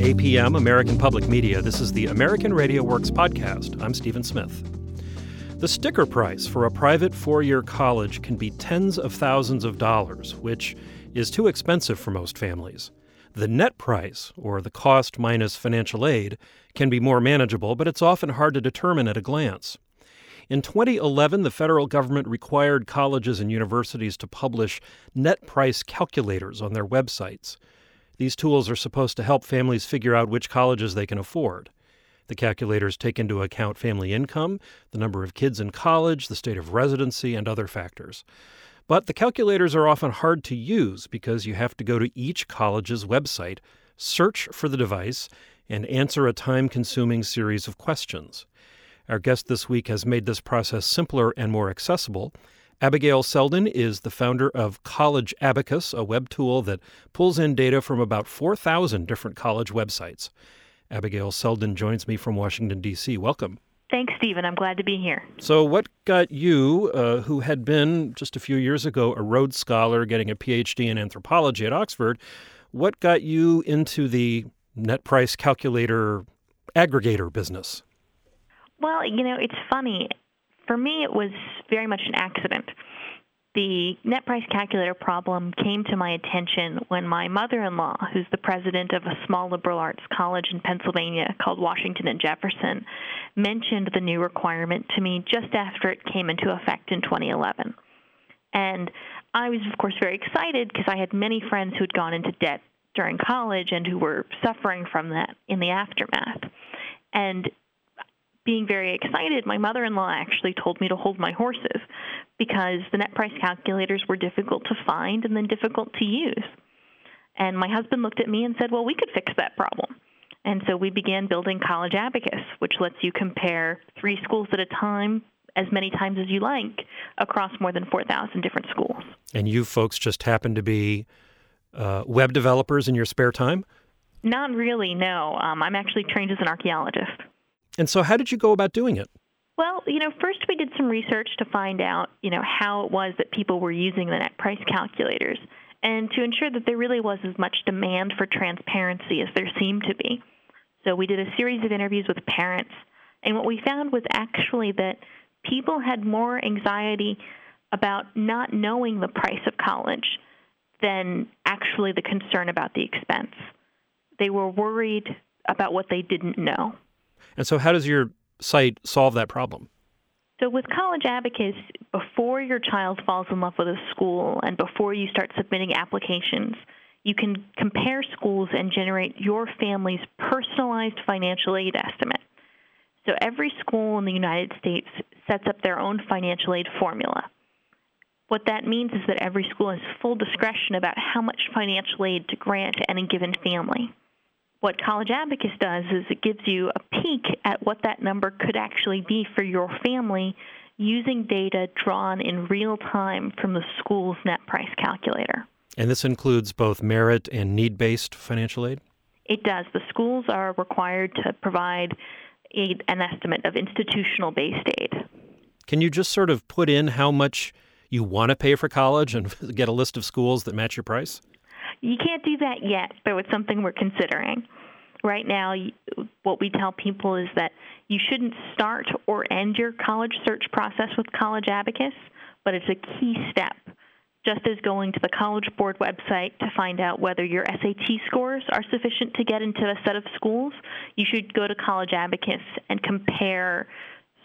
APM, American Public Media, this is the American Radio Works podcast. I'm Stephen Smith. The sticker price for a private four year college can be tens of thousands of dollars, which is too expensive for most families. The net price, or the cost minus financial aid, can be more manageable, but it's often hard to determine at a glance. In 2011, the federal government required colleges and universities to publish net price calculators on their websites. These tools are supposed to help families figure out which colleges they can afford. The calculators take into account family income, the number of kids in college, the state of residency, and other factors. But the calculators are often hard to use because you have to go to each college's website, search for the device, and answer a time consuming series of questions. Our guest this week has made this process simpler and more accessible. Abigail Seldin is the founder of College Abacus, a web tool that pulls in data from about 4,000 different college websites. Abigail Seldin joins me from Washington, D.C. Welcome. Thanks, Stephen. I'm glad to be here. So, what got you, uh, who had been just a few years ago a Rhodes Scholar getting a PhD in anthropology at Oxford, what got you into the net price calculator aggregator business? Well, you know, it's funny for me, it was very much an accident. The net price calculator problem came to my attention when my mother in law, who's the president of a small liberal arts college in Pennsylvania called Washington and Jefferson, mentioned the new requirement to me just after it came into effect in 2011. And I was, of course, very excited because I had many friends who had gone into debt during college and who were suffering from that in the aftermath. And being very excited, my mother in law actually told me to hold my horses because the net price calculators were difficult to find and then difficult to use. And my husband looked at me and said, Well, we could fix that problem. And so we began building College Abacus, which lets you compare three schools at a time as many times as you like across more than 4,000 different schools. And you folks just happen to be uh, web developers in your spare time? Not really, no. Um, I'm actually trained as an archaeologist. And so, how did you go about doing it? Well, you know, first we did some research to find out, you know, how it was that people were using the net price calculators and to ensure that there really was as much demand for transparency as there seemed to be. So we did a series of interviews with parents, and what we found was actually that people had more anxiety about not knowing the price of college than actually the concern about the expense. They were worried about what they didn't know. And so, how does your site solve that problem? So, with College Abacus, before your child falls in love with a school and before you start submitting applications, you can compare schools and generate your family's personalized financial aid estimate. So, every school in the United States sets up their own financial aid formula. What that means is that every school has full discretion about how much financial aid to grant to any given family what College Abacus does is it gives you a peek at what that number could actually be for your family using data drawn in real time from the school's net price calculator. And this includes both merit and need based financial aid? It does. The schools are required to provide a, an estimate of institutional based aid. Can you just sort of put in how much you want to pay for college and get a list of schools that match your price? You can't do that yet, but it's something we're considering. Right now, what we tell people is that you shouldn't start or end your college search process with College Abacus, but it's a key step. Just as going to the College Board website to find out whether your SAT scores are sufficient to get into a set of schools, you should go to College Abacus and compare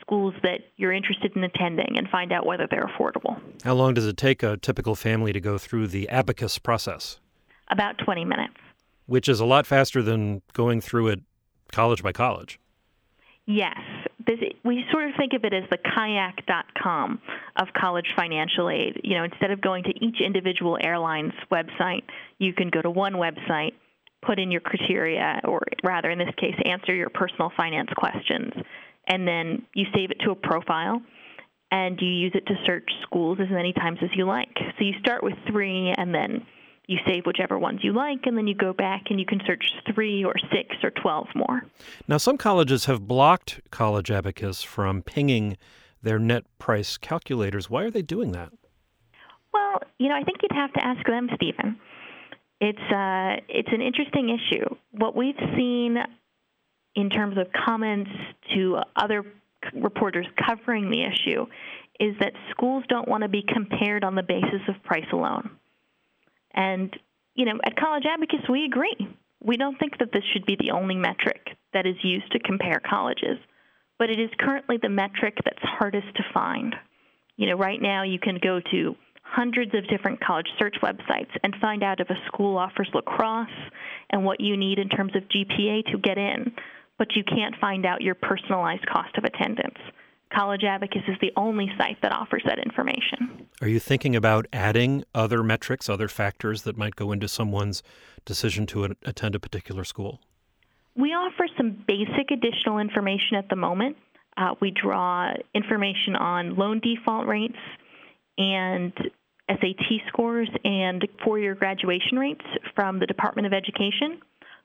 schools that you're interested in attending and find out whether they're affordable. How long does it take a typical family to go through the abacus process? About 20 minutes. Which is a lot faster than going through it college by college. Yes. We sort of think of it as the kayak.com of college financial aid. You know, instead of going to each individual airline's website, you can go to one website, put in your criteria, or rather, in this case, answer your personal finance questions, and then you save it to a profile and you use it to search schools as many times as you like. So you start with three and then you save whichever ones you like, and then you go back and you can search three or six or 12 more. Now, some colleges have blocked College Abacus from pinging their net price calculators. Why are they doing that? Well, you know, I think you'd have to ask them, Stephen. It's uh, it's an interesting issue. What we've seen in terms of comments to other reporters covering the issue is that schools don't want to be compared on the basis of price alone. And you know, at College Abacus, we agree. We don't think that this should be the only metric that is used to compare colleges, but it is currently the metric that's hardest to find. You know, right now you can go to hundreds of different college search websites and find out if a school offers lacrosse and what you need in terms of GPA to get in, but you can't find out your personalized cost of attendance. College Abacus is the only site that offers that information. Are you thinking about adding other metrics, other factors that might go into someone's decision to attend a particular school? We offer some basic additional information at the moment. Uh, we draw information on loan default rates and SAT scores and four year graduation rates from the Department of Education.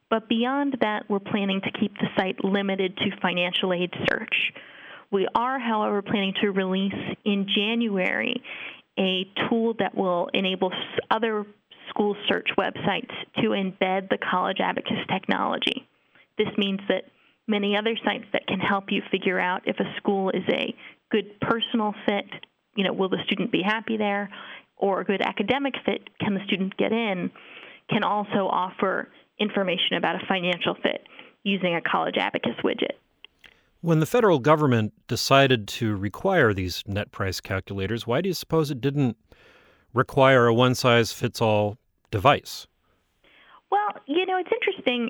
But beyond that, we're planning to keep the site limited to financial aid search. We are, however, planning to release in January a tool that will enable other school search websites to embed the College Abacus technology. This means that many other sites that can help you figure out if a school is a good personal fit, you know, will the student be happy there, or a good academic fit, can the student get in, can also offer information about a financial fit using a College Abacus widget. When the federal government decided to require these net price calculators, why do you suppose it didn't require a one size fits all device? Well, you know, it's interesting.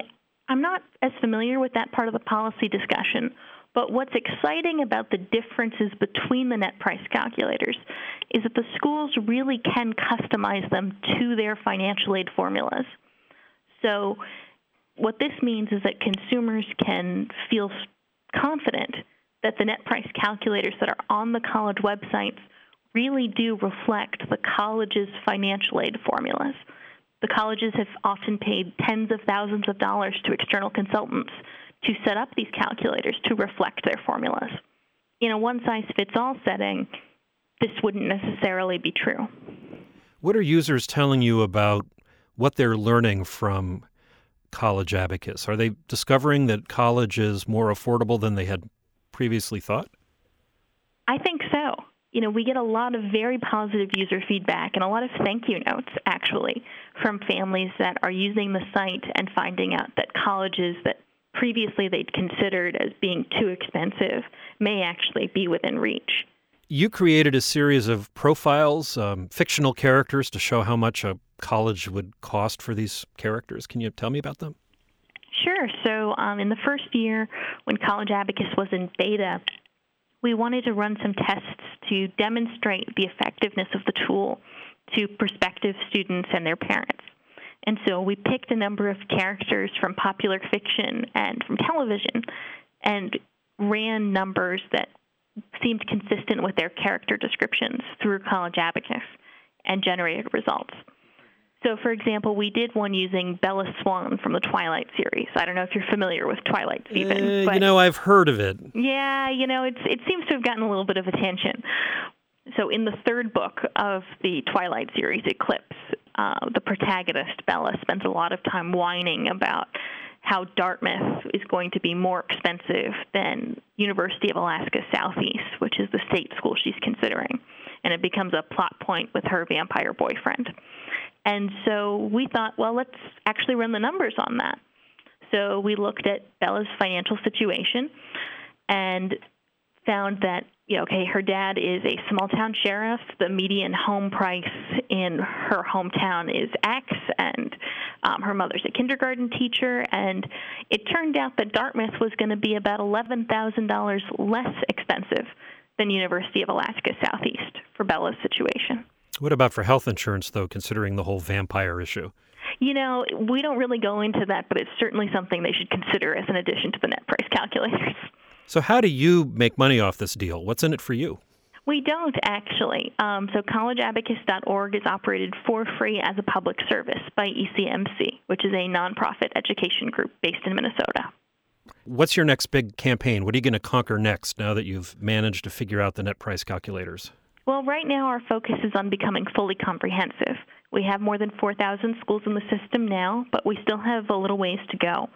I'm not as familiar with that part of the policy discussion, but what's exciting about the differences between the net price calculators is that the schools really can customize them to their financial aid formulas. So, what this means is that consumers can feel confident that the net price calculators that are on the college websites really do reflect the college's financial aid formulas. The colleges have often paid tens of thousands of dollars to external consultants to set up these calculators to reflect their formulas. In a one size fits all setting, this wouldn't necessarily be true. What are users telling you about what they're learning from College Abacus? Are they discovering that college is more affordable than they had previously thought? I think so. You know, we get a lot of very positive user feedback and a lot of thank you notes, actually, from families that are using the site and finding out that colleges that previously they'd considered as being too expensive may actually be within reach. You created a series of profiles, um, fictional characters, to show how much a college would cost for these characters. Can you tell me about them? Sure. So, um, in the first year, when College Abacus was in beta, we wanted to run some tests to demonstrate the effectiveness of the tool to prospective students and their parents. And so we picked a number of characters from popular fiction and from television and ran numbers that seemed consistent with their character descriptions through College Abacus and generated results. So, for example, we did one using Bella Swan from the Twilight series. I don't know if you're familiar with Twilight, Stephen. Uh, you know, I've heard of it. Yeah, you know, it's it seems to have gotten a little bit of attention. So, in the third book of the Twilight series, Eclipse, uh, the protagonist Bella spends a lot of time whining about how Dartmouth is going to be more expensive than University of Alaska Southeast, which is the state school she's considering. And it becomes a plot point with her vampire boyfriend. And so we thought, well, let's actually run the numbers on that. So we looked at Bella's financial situation and found that you know, okay, her dad is a small town sheriff. The median home price in her hometown is X, and um, her mother's a kindergarten teacher. And it turned out that Dartmouth was going to be about $11,000 less expensive than University of Alaska Southeast for Bella's situation. What about for health insurance, though, considering the whole vampire issue? You know, we don't really go into that, but it's certainly something they should consider as an addition to the net price calculators. So, how do you make money off this deal? What's in it for you? We don't actually. Um, so, collegeabacus.org is operated for free as a public service by ECMC, which is a nonprofit education group based in Minnesota. What's your next big campaign? What are you going to conquer next now that you've managed to figure out the net price calculators? Well, right now our focus is on becoming fully comprehensive. We have more than 4,000 schools in the system now, but we still have a little ways to go.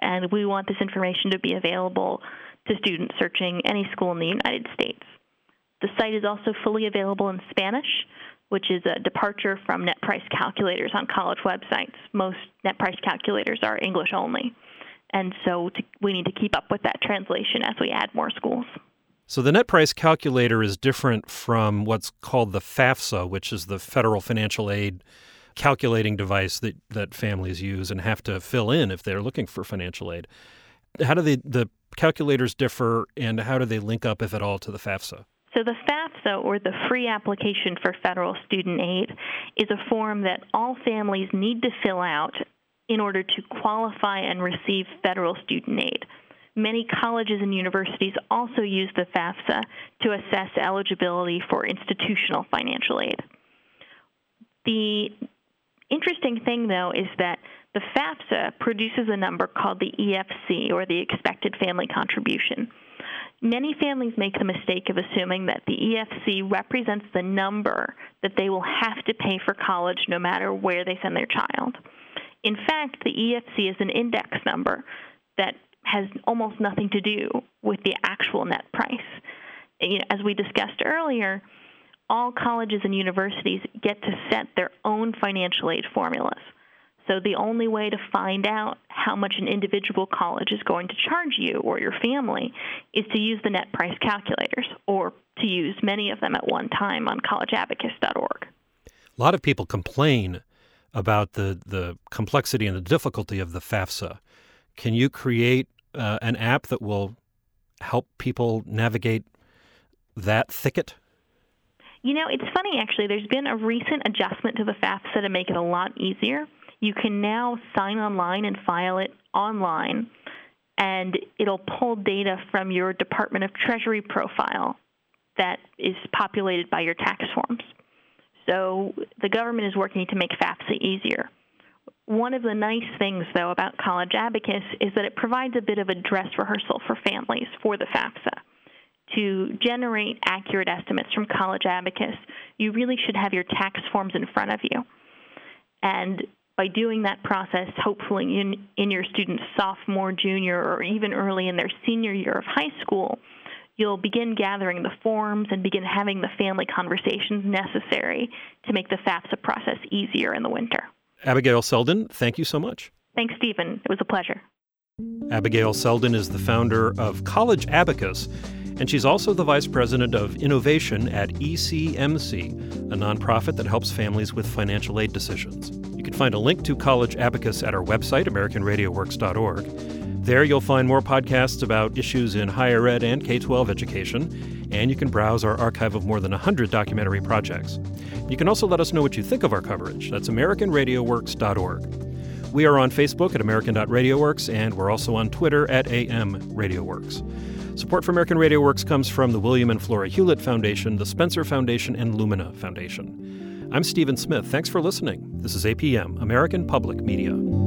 And we want this information to be available to students searching any school in the United States. The site is also fully available in Spanish, which is a departure from net price calculators on college websites. Most net price calculators are English only. And so to, we need to keep up with that translation as we add more schools. So the net price calculator is different from what's called the FAFSA, which is the federal financial aid calculating device that, that families use and have to fill in if they're looking for financial aid. How do they, the calculators differ and how do they link up, if at all, to the FAFSA? So, the FAFSA, or the Free Application for Federal Student Aid, is a form that all families need to fill out in order to qualify and receive federal student aid. Many colleges and universities also use the FAFSA to assess eligibility for institutional financial aid. The interesting thing, though, is that the FAFSA produces a number called the EFC, or the Expected Family Contribution. Many families make the mistake of assuming that the EFC represents the number that they will have to pay for college no matter where they send their child. In fact, the EFC is an index number that has almost nothing to do with the actual net price. As we discussed earlier, all colleges and universities get to set their own financial aid formulas. So the only way to find out how much an individual college is going to charge you or your family is to use the net price calculators or to use many of them at one time on collegeabacus.org. A lot of people complain about the, the complexity and the difficulty of the FAFSA. Can you create uh, an app that will help people navigate that thicket? You know, it's funny actually. There's been a recent adjustment to the FAFSA to make it a lot easier you can now sign online and file it online, and it'll pull data from your Department of Treasury profile that is populated by your tax forms. So the government is working to make FAFSA easier. One of the nice things, though, about College Abacus is that it provides a bit of a dress rehearsal for families for the FAFSA. To generate accurate estimates from College Abacus, you really should have your tax forms in front of you. And by doing that process, hopefully in, in your student's sophomore, junior, or even early in their senior year of high school, you'll begin gathering the forms and begin having the family conversations necessary to make the FAFSA process easier in the winter. Abigail Seldin, thank you so much. Thanks, Stephen. It was a pleasure. Abigail Seldin is the founder of College Abacus, and she's also the vice president of innovation at ECMC, a nonprofit that helps families with financial aid decisions. You can find a link to College Abacus at our website, AmericanRadioWorks.org. There you'll find more podcasts about issues in higher ed and K 12 education, and you can browse our archive of more than 100 documentary projects. You can also let us know what you think of our coverage. That's AmericanRadioWorks.org. We are on Facebook at American.RadioWorks, and we're also on Twitter at AM RadioWorks. Support for American Radio Works comes from the William and Flora Hewlett Foundation, the Spencer Foundation, and Lumina Foundation. I'm Stephen Smith. Thanks for listening. This is APM, American Public Media.